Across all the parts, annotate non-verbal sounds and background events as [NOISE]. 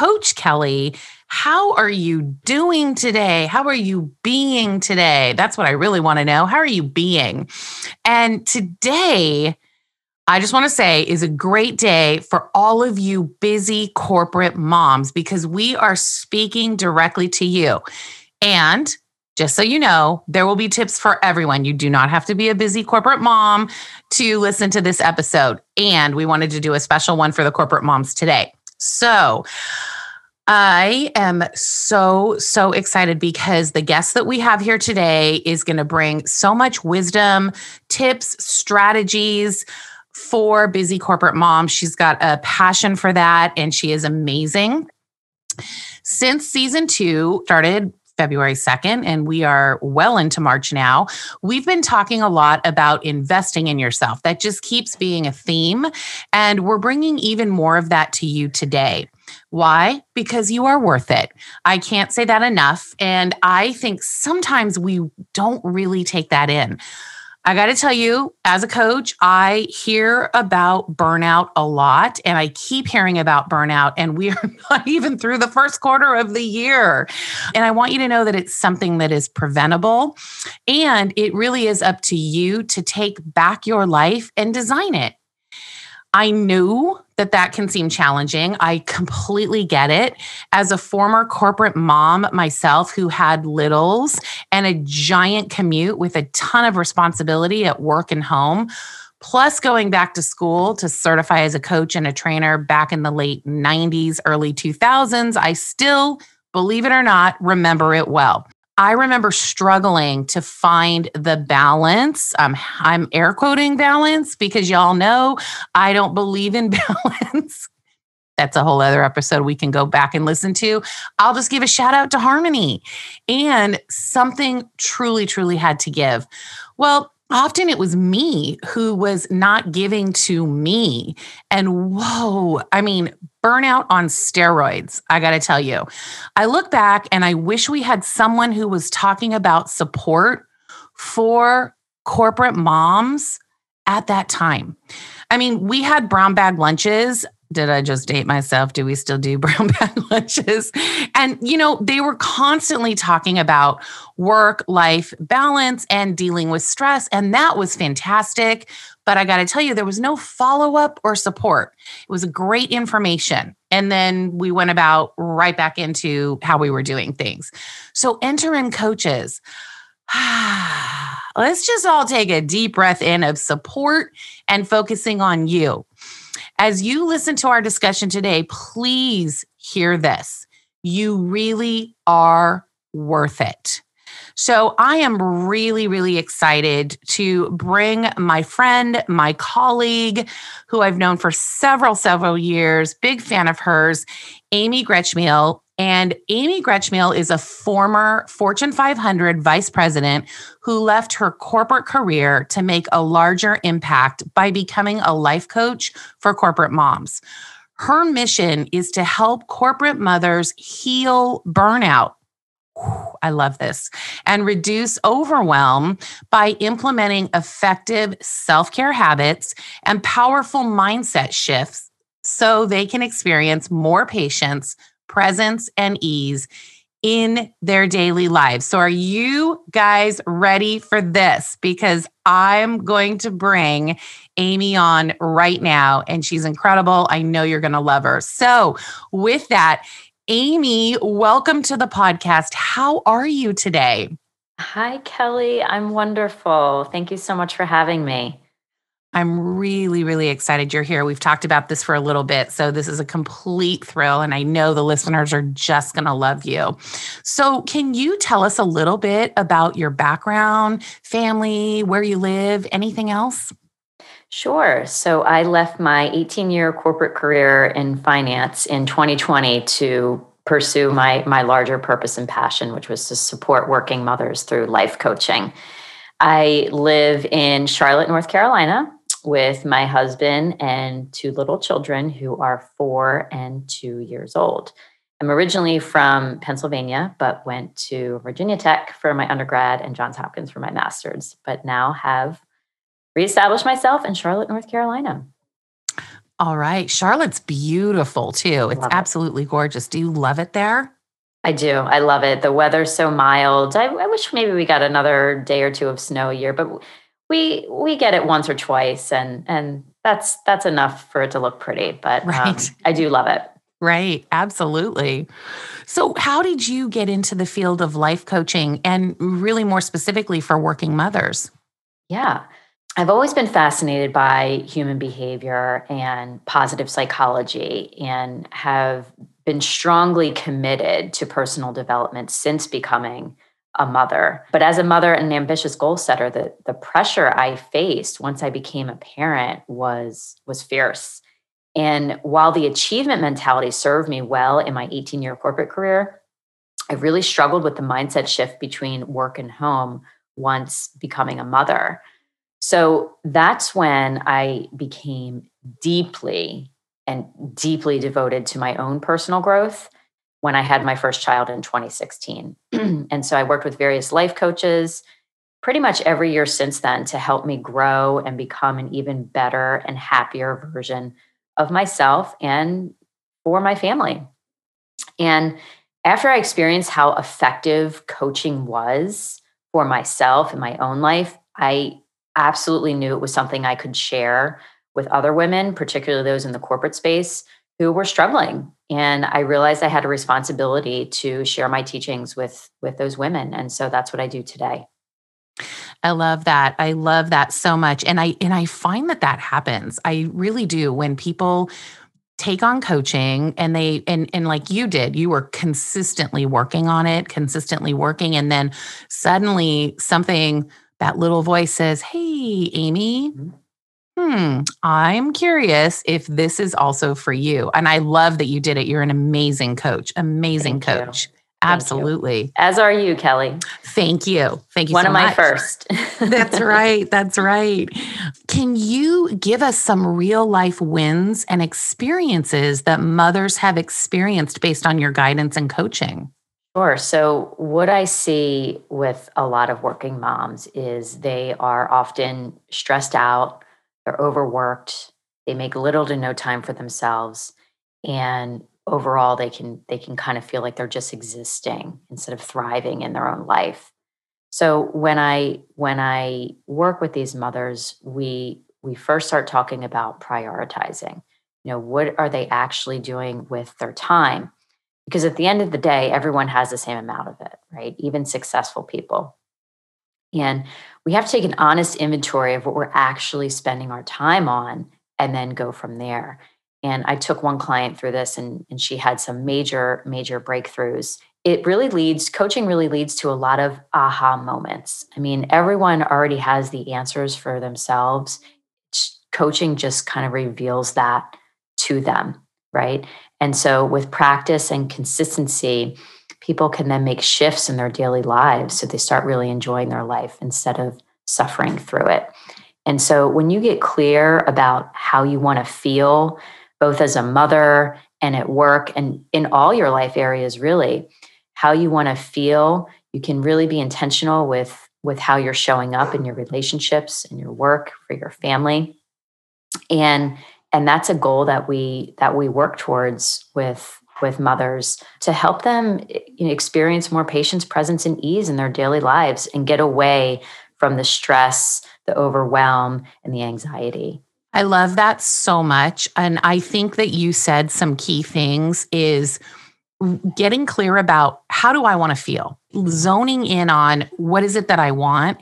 Coach Kelly. How are you doing today? How are you being today? That's what I really want to know. How are you being? And today, I just want to say is a great day for all of you busy corporate moms because we are speaking directly to you. And just so you know, there will be tips for everyone. You do not have to be a busy corporate mom to listen to this episode. And we wanted to do a special one for the corporate moms today. So, I am so, so excited because the guest that we have here today is going to bring so much wisdom, tips, strategies for busy corporate moms. She's got a passion for that and she is amazing. Since season two started February 2nd, and we are well into March now. We've been talking a lot about investing in yourself. That just keeps being a theme. And we're bringing even more of that to you today. Why? Because you are worth it. I can't say that enough. And I think sometimes we don't really take that in. I got to tell you, as a coach, I hear about burnout a lot and I keep hearing about burnout, and we are [LAUGHS] not even through the first quarter of the year. And I want you to know that it's something that is preventable and it really is up to you to take back your life and design it. I knew that that can seem challenging. I completely get it. As a former corporate mom myself who had littles and a giant commute with a ton of responsibility at work and home, plus going back to school to certify as a coach and a trainer back in the late 90s, early 2000s, I still, believe it or not, remember it well. I remember struggling to find the balance. Um, I'm air quoting balance because y'all know I don't believe in [LAUGHS] balance. That's a whole other episode we can go back and listen to. I'll just give a shout out to Harmony. And something truly, truly had to give. Well, often it was me who was not giving to me. And whoa, I mean, burnout on steroids, I got to tell you. I look back and I wish we had someone who was talking about support for corporate moms at that time. I mean, we had brown bag lunches did I just date myself? Do we still do [LAUGHS] brown bag lunches? And, you know, they were constantly talking about work life balance and dealing with stress. And that was fantastic. But I got to tell you, there was no follow up or support. It was great information. And then we went about right back into how we were doing things. So enter in coaches. [SIGHS] Let's just all take a deep breath in of support and focusing on you. As you listen to our discussion today, please hear this. You really are worth it. So I am really, really excited to bring my friend, my colleague, who I've known for several, several years, big fan of hers, Amy Grechmiel. And Amy Grechmiel is a former Fortune 500 vice president who left her corporate career to make a larger impact by becoming a life coach for corporate moms. Her mission is to help corporate mothers heal burnout. I love this. And reduce overwhelm by implementing effective self care habits and powerful mindset shifts so they can experience more patience presence, and ease in their daily lives. So, are you guys ready for this? Because I'm going to bring Amy on right now, and she's incredible. I know you're going to love her. So, with that, Amy, welcome to the podcast. How are you today? Hi, Kelly. I'm wonderful. Thank you so much for having me. I'm really, really excited you're here. We've talked about this for a little bit. So, this is a complete thrill. And I know the listeners are just going to love you. So, can you tell us a little bit about your background, family, where you live, anything else? Sure. So, I left my 18 year corporate career in finance in 2020 to pursue my, my larger purpose and passion, which was to support working mothers through life coaching. I live in Charlotte, North Carolina, with my husband and two little children who are four and two years old. I'm originally from Pennsylvania, but went to Virginia Tech for my undergrad and Johns Hopkins for my master's, but now have reestablished myself in Charlotte, North Carolina. All right. Charlotte's beautiful too. It's absolutely gorgeous. Do you love it there? I do. I love it. The weather's so mild. I, I wish maybe we got another day or two of snow a year, but we we get it once or twice and and that's that's enough for it to look pretty but right. um, i do love it right absolutely so how did you get into the field of life coaching and really more specifically for working mothers yeah I've always been fascinated by human behavior and positive psychology and have been strongly committed to personal development since becoming a mother. But as a mother and an ambitious goal setter, the, the pressure I faced once I became a parent was, was fierce. And while the achievement mentality served me well in my 18 year corporate career, I really struggled with the mindset shift between work and home once becoming a mother. So that's when I became deeply and deeply devoted to my own personal growth when I had my first child in 2016. [CLEARS THROAT] and so I worked with various life coaches pretty much every year since then to help me grow and become an even better and happier version of myself and for my family. And after I experienced how effective coaching was for myself in my own life, I absolutely knew it was something I could share with other women, particularly those in the corporate space who were struggling and i realized i had a responsibility to share my teachings with with those women and so that's what i do today I love that. I love that so much. And I and I find that that happens. I really do when people take on coaching and they and and like you did, you were consistently working on it, consistently working and then suddenly something that little voice says, "Hey, Amy, mm-hmm hmm, I'm curious if this is also for you. And I love that you did it. You're an amazing coach, amazing Thank coach. You. Absolutely. You. As are you, Kelly. Thank you. Thank you One so of my first. That's [LAUGHS] right. That's right. Can you give us some real life wins and experiences that mothers have experienced based on your guidance and coaching? Sure. So, what I see with a lot of working moms is they are often stressed out, they're overworked, they make little to no time for themselves, and overall they can they can kind of feel like they're just existing instead of thriving in their own life. So when I when I work with these mothers, we we first start talking about prioritizing. You know, what are they actually doing with their time? Because at the end of the day, everyone has the same amount of it, right? Even successful people. And we have to take an honest inventory of what we're actually spending our time on and then go from there. And I took one client through this and, and she had some major, major breakthroughs. It really leads, coaching really leads to a lot of aha moments. I mean, everyone already has the answers for themselves. Coaching just kind of reveals that to them, right? And so with practice and consistency, people can then make shifts in their daily lives so they start really enjoying their life instead of suffering through it. And so when you get clear about how you want to feel, both as a mother and at work and in all your life areas, really, how you want to feel, you can really be intentional with, with how you're showing up in your relationships and your work for your family. And and that's a goal that we that we work towards with with mothers to help them you know, experience more patience, presence, and ease in their daily lives and get away from the stress, the overwhelm, and the anxiety. I love that so much. And I think that you said some key things is getting clear about how do I want to feel? zoning in on what is it that I want.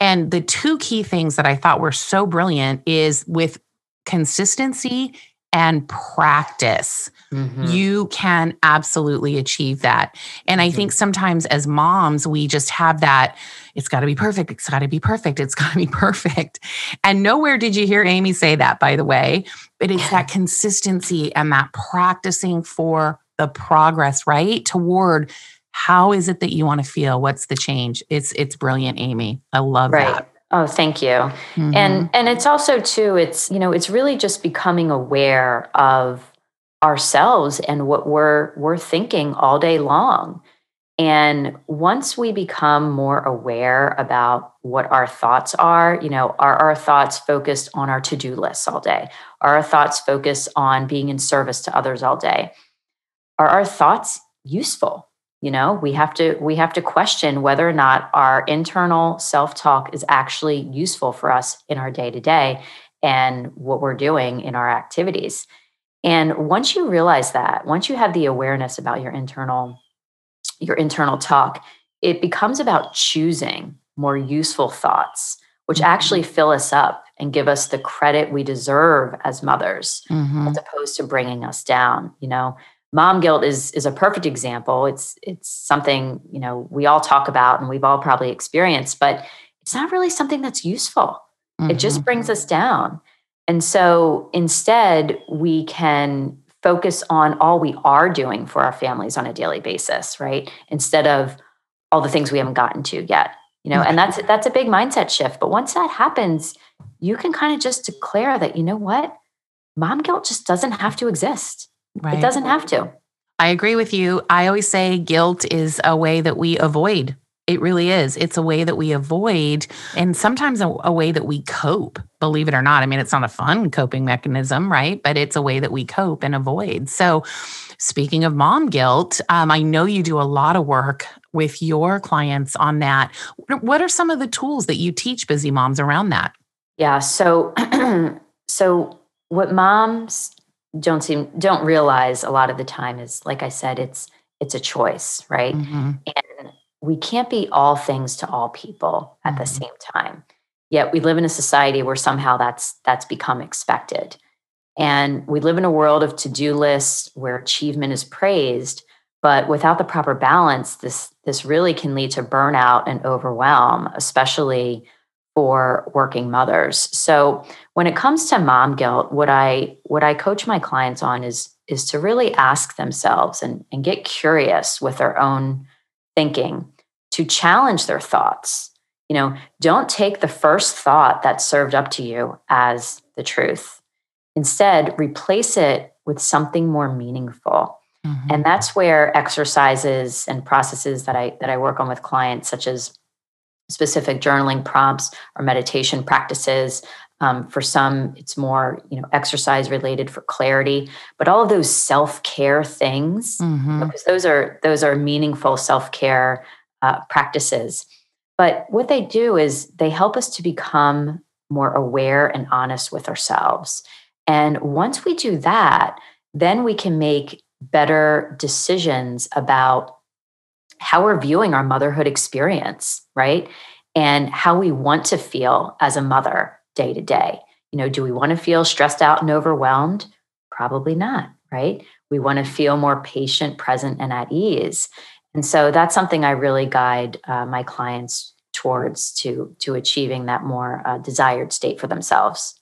And the two key things that I thought were so brilliant is with consistency and practice. Mm-hmm. You can absolutely achieve that. And I think mm-hmm. sometimes as moms, we just have that it's got to be perfect. It's got to be perfect. It's got to be [LAUGHS] perfect. And nowhere did you hear Amy say that, by the way. But it's that [LAUGHS] consistency and that practicing for the progress, right? Toward how is it that you want to feel? What's the change? It's it's brilliant, Amy. I love right. that. Oh, thank you. Mm-hmm. And and it's also too it's you know, it's really just becoming aware of ourselves and what we're we're thinking all day long. And once we become more aware about what our thoughts are, you know, are our thoughts focused on our to do lists all day? Are our thoughts focused on being in service to others all day? Are our thoughts useful? You know, we have to we have to question whether or not our internal self-talk is actually useful for us in our day-to-day and what we're doing in our activities. And once you realize that, once you have the awareness about your internal your internal talk, it becomes about choosing more useful thoughts, which mm-hmm. actually fill us up and give us the credit we deserve as mothers, mm-hmm. as opposed to bringing us down. You know, mom guilt is is a perfect example. It's it's something you know we all talk about and we've all probably experienced, but it's not really something that's useful. Mm-hmm. It just mm-hmm. brings us down. And so instead, we can focus on all we are doing for our families on a daily basis, right? Instead of all the things we haven't gotten to yet. You know, and that's that's a big mindset shift. But once that happens, you can kind of just declare that, you know what? Mom guilt just doesn't have to exist. Right. It doesn't have to. I agree with you. I always say guilt is a way that we avoid it really is. It's a way that we avoid and sometimes a, a, way that we cope, believe it or not. I mean, it's not a fun coping mechanism, right? But it's a way that we cope and avoid. So, speaking of mom guilt, um, I know you do a lot of work with your clients on that. What are some of the tools that you teach busy moms around that? Yeah. So, [CLEARS THROAT] so what moms don't seem don't realize a lot of the time is like I said, it's it's a choice, right? Mm-hmm. And we can't be all things to all people at the mm-hmm. same time. Yet we live in a society where somehow that's that's become expected. And we live in a world of to-do lists where achievement is praised, but without the proper balance, this this really can lead to burnout and overwhelm, especially for working mothers. So when it comes to mom guilt, what I what I coach my clients on is is to really ask themselves and, and get curious with their own thinking to challenge their thoughts. You know, don't take the first thought that's served up to you as the truth. Instead, replace it with something more meaningful. Mm-hmm. And that's where exercises and processes that I that I work on with clients, such as specific journaling prompts or meditation practices. Um, for some, it's more you know exercise related for clarity. But all of those self care things, mm-hmm. because those are those are meaningful self care uh, practices. But what they do is they help us to become more aware and honest with ourselves. And once we do that, then we can make better decisions about how we're viewing our motherhood experience, right? And how we want to feel as a mother day to day. You know, do we want to feel stressed out and overwhelmed? Probably not, right? We want to feel more patient, present, and at ease. And so that's something I really guide uh, my clients towards to to achieving that more uh, desired state for themselves.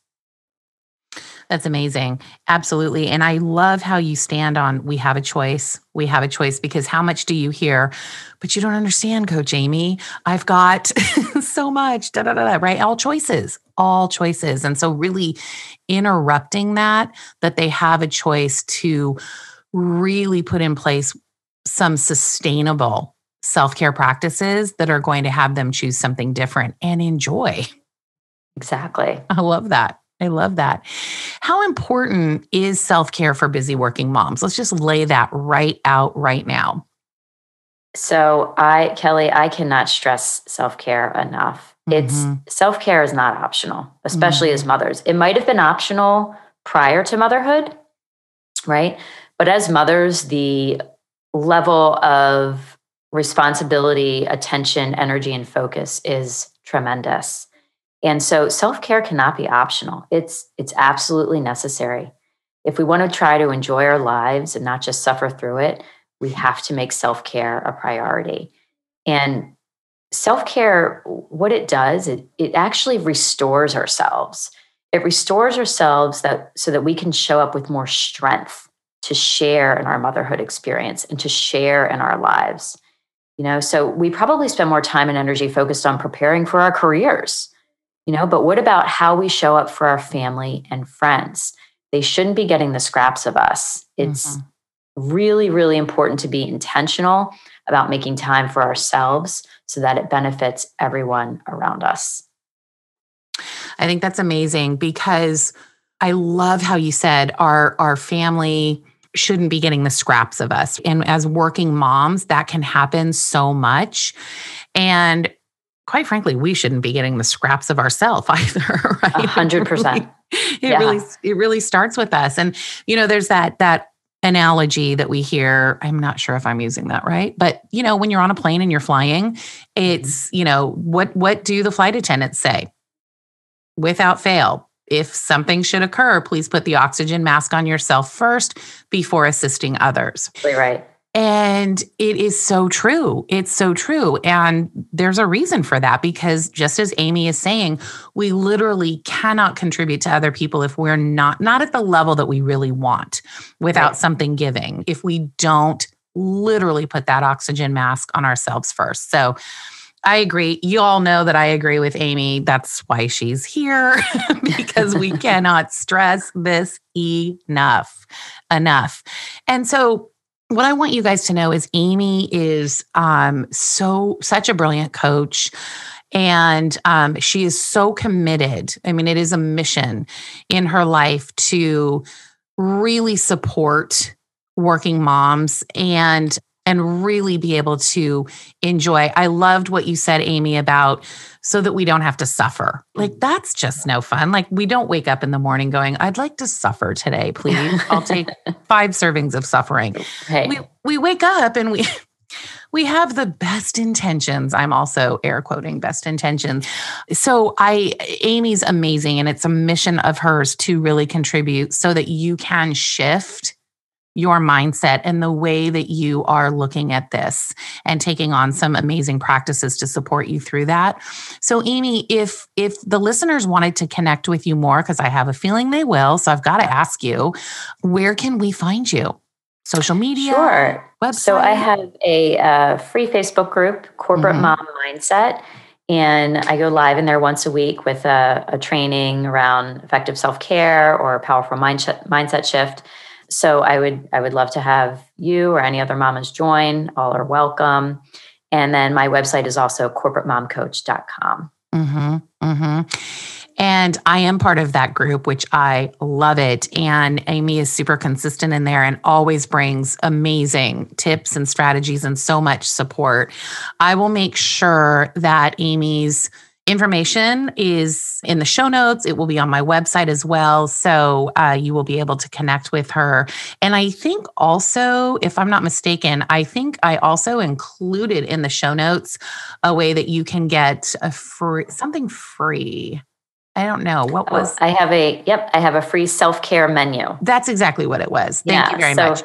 That's amazing. Absolutely. And I love how you stand on we have a choice. We have a choice because how much do you hear? But you don't understand, Coach Amy. I've got [LAUGHS] so much, da, da, da, da, right? All choices, all choices. And so, really interrupting that, that they have a choice to really put in place some sustainable self care practices that are going to have them choose something different and enjoy. Exactly. I love that. I love that. How important is self care for busy working moms? Let's just lay that right out right now. So, I, Kelly, I cannot stress self care enough. Mm-hmm. It's self care is not optional, especially mm-hmm. as mothers. It might have been optional prior to motherhood, right? But as mothers, the level of responsibility, attention, energy, and focus is tremendous. And so self-care cannot be optional. It's it's absolutely necessary. If we want to try to enjoy our lives and not just suffer through it, we have to make self-care a priority. And self-care what it does, it, it actually restores ourselves. It restores ourselves that so that we can show up with more strength to share in our motherhood experience and to share in our lives. You know, so we probably spend more time and energy focused on preparing for our careers, you know, but what about how we show up for our family and friends? They shouldn't be getting the scraps of us. It's mm-hmm. really, really important to be intentional about making time for ourselves so that it benefits everyone around us. I think that's amazing because I love how you said our our family shouldn't be getting the scraps of us. And as working moms, that can happen so much. And quite frankly, we shouldn't be getting the scraps of ourselves [LAUGHS] either. Right? hundred percent. It yeah. really it really starts with us. And you know, there's that that analogy that we hear i'm not sure if i'm using that right but you know when you're on a plane and you're flying it's mm-hmm. you know what what do the flight attendants say without fail if something should occur, please put the oxygen mask on yourself first before assisting others. Right. And it is so true. It's so true. And there's a reason for that because just as Amy is saying, we literally cannot contribute to other people if we're not not at the level that we really want without right. something giving. If we don't literally put that oxygen mask on ourselves first. So I agree. You all know that I agree with Amy. That's why she's here [LAUGHS] because we [LAUGHS] cannot stress this enough. Enough. And so what I want you guys to know is Amy is um, so such a brilliant coach and um, she is so committed. I mean, it is a mission in her life to really support working moms and and really be able to enjoy. I loved what you said, Amy, about so that we don't have to suffer. Like, mm. that's just no fun. Like, we don't wake up in the morning going, I'd like to suffer today, please. I'll take [LAUGHS] five servings of suffering. Hey. We, we wake up and we, [LAUGHS] we have the best intentions. I'm also air quoting best intentions. So I Amy's amazing and it's a mission of hers to really contribute so that you can shift your mindset and the way that you are looking at this and taking on some amazing practices to support you through that. So Amy, if if the listeners wanted to connect with you more cuz I have a feeling they will, so I've got to ask you, where can we find you? Social media? Sure. Website? So I have a uh, free Facebook group, Corporate mm-hmm. Mom Mindset. And I go live in there once a week with a, a training around effective self care or a powerful mindset, mindset shift so I would I would love to have you or any other mamas join. All are welcome. And then my website is also corporatemomcoach.com. Mm-hmm, mm-hmm. And I am part of that group, which I love it. And Amy is super consistent in there and always brings amazing tips and strategies and so much support. I will make sure that Amy's Information is in the show notes. It will be on my website as well. So uh, you will be able to connect with her. And I think also, if I'm not mistaken, I think I also included in the show notes a way that you can get a free something free. I don't know what was. Oh, I have a yep. I have a free self care menu. That's exactly what it was. Thank yeah, you very so, much.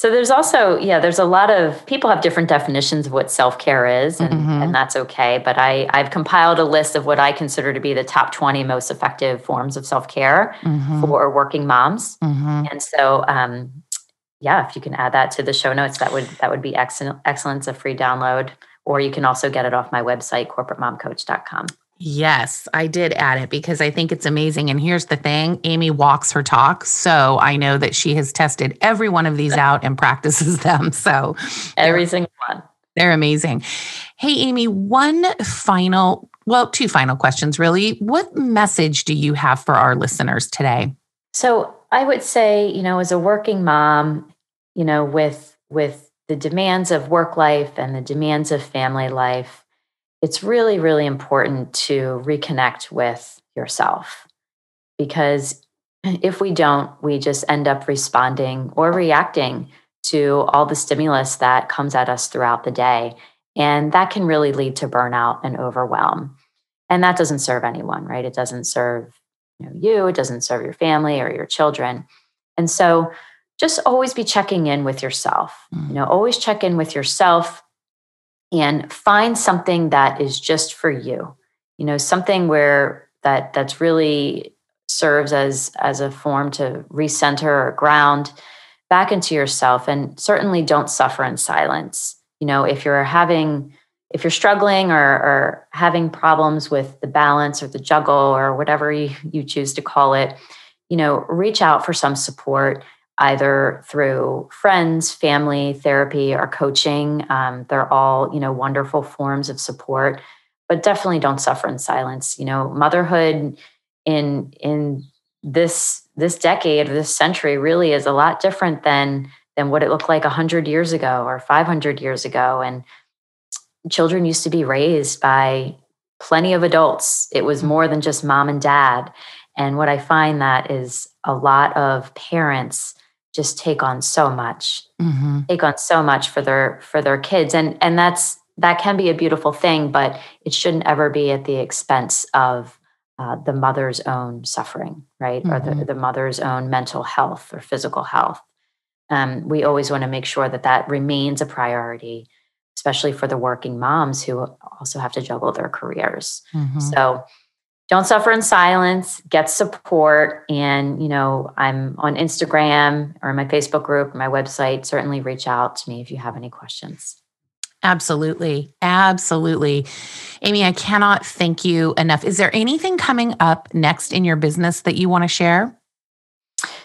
So there's also, yeah, there's a lot of people have different definitions of what self care is, and, mm-hmm. and that's okay. But I, I've compiled a list of what I consider to be the top 20 most effective forms of self care mm-hmm. for working moms. Mm-hmm. And so, um, yeah, if you can add that to the show notes, that would that would be excellent. Excellent, it's a free download, or you can also get it off my website, corporatemomcoach.com. Yes, I did add it because I think it's amazing. And here's the thing Amy walks her talk. So I know that she has tested every one of these out and practices [LAUGHS] them. So every single one. They're amazing. Hey, Amy, one final, well, two final questions really. What message do you have for our listeners today? So I would say, you know, as a working mom, you know, with with the demands of work life and the demands of family life, it's really, really important to reconnect with yourself because if we don't, we just end up responding or reacting to all the stimulus that comes at us throughout the day. And that can really lead to burnout and overwhelm. And that doesn't serve anyone, right? It doesn't serve you, know, you it doesn't serve your family or your children. And so just always be checking in with yourself. Mm. You know, always check in with yourself and find something that is just for you. You know, something where that that's really serves as as a form to recenter or ground back into yourself and certainly don't suffer in silence. You know, if you're having if you're struggling or, or having problems with the balance or the juggle or whatever you, you choose to call it, you know, reach out for some support either through friends, family, therapy, or coaching. Um, they're all, you know, wonderful forms of support, but definitely don't suffer in silence. You know, motherhood in in this this decade or this century really is a lot different than than what it looked like 100 years ago or 500 years ago and children used to be raised by plenty of adults it was more than just mom and dad and what i find that is a lot of parents just take on so much mm-hmm. take on so much for their for their kids and and that's that can be a beautiful thing but it shouldn't ever be at the expense of uh, the mother's own suffering right mm-hmm. or the, mm-hmm. the mother's own mental health or physical health um, we always want to make sure that that remains a priority especially for the working moms who also have to juggle their careers mm-hmm. so don't suffer in silence get support and you know i'm on instagram or my facebook group my website. Certainly reach out to me if you have any questions. Absolutely. Absolutely. Amy i cannot thank you enough. Is there anything coming up next in your business that you want to share?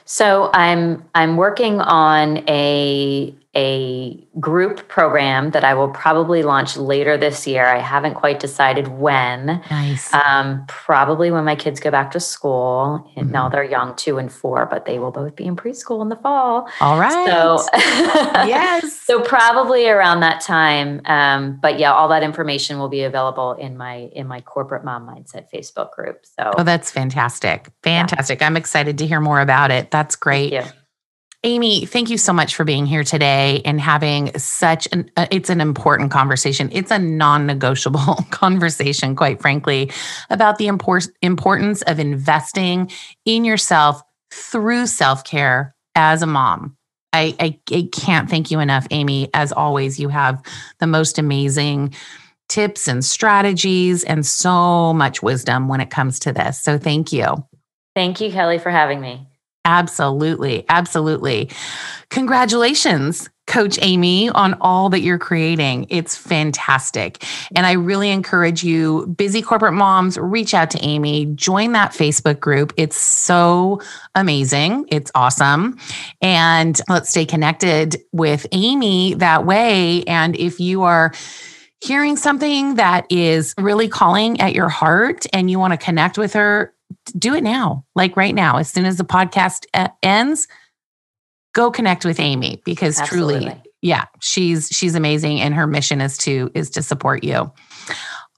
So i'm i'm working on a a group program that I will probably launch later this year. I haven't quite decided when. Nice. Um, probably when my kids go back to school. And mm-hmm. now they're young, two and four, but they will both be in preschool in the fall. All right. So [LAUGHS] yes. So probably around that time. Um, but yeah, all that information will be available in my in my corporate mom mindset Facebook group. So oh, that's fantastic. Fantastic. Yeah. I'm excited to hear more about it. That's great. Amy, thank you so much for being here today and having such an uh, it's an important conversation. It's a non-negotiable [LAUGHS] conversation quite frankly about the import, importance of investing in yourself through self-care as a mom. I, I, I can't thank you enough, Amy. As always, you have the most amazing tips and strategies and so much wisdom when it comes to this. So thank you. Thank you, Kelly, for having me. Absolutely. Absolutely. Congratulations, Coach Amy, on all that you're creating. It's fantastic. And I really encourage you, busy corporate moms, reach out to Amy, join that Facebook group. It's so amazing. It's awesome. And let's stay connected with Amy that way. And if you are, hearing something that is really calling at your heart and you want to connect with her, do it now, like right now. As soon as the podcast ends, go connect with Amy because Absolutely. truly, yeah, she's she's amazing and her mission is to is to support you.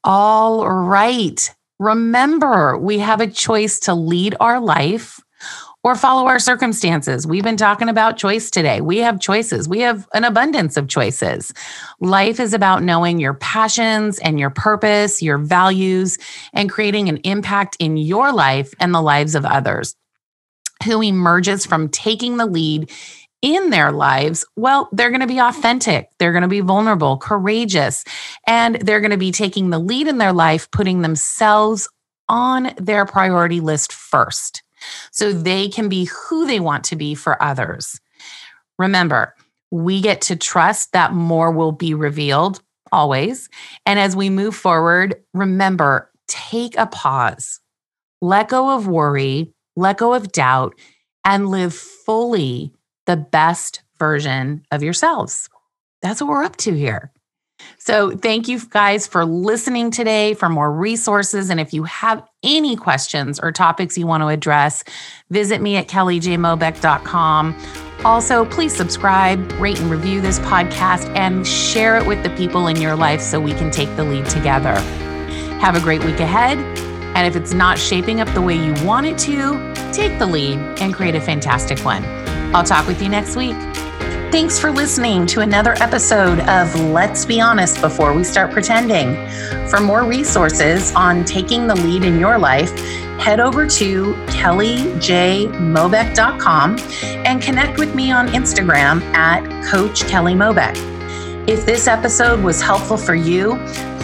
All right. Remember, we have a choice to lead our life or follow our circumstances. We've been talking about choice today. We have choices, we have an abundance of choices. Life is about knowing your passions and your purpose, your values, and creating an impact in your life and the lives of others. Who emerges from taking the lead in their lives, well, they're going to be authentic. They're going to be vulnerable, courageous, and they're going to be taking the lead in their life, putting themselves on their priority list first so they can be who they want to be for others. Remember, we get to trust that more will be revealed always. And as we move forward, remember, take a pause, let go of worry, let go of doubt, and live fully the best version of yourselves. That's what we're up to here. So, thank you guys for listening today. For more resources, and if you have any questions or topics you want to address, visit me at kellyjmobeck.com. Also, please subscribe, rate, and review this podcast and share it with the people in your life so we can take the lead together. Have a great week ahead. And if it's not shaping up the way you want it to, take the lead and create a fantastic one. I'll talk with you next week. Thanks for listening to another episode of Let's Be Honest Before We Start Pretending. For more resources on taking the lead in your life, head over to kellyjmobeck.com and connect with me on Instagram at Coach Kelly Mobeck. If this episode was helpful for you,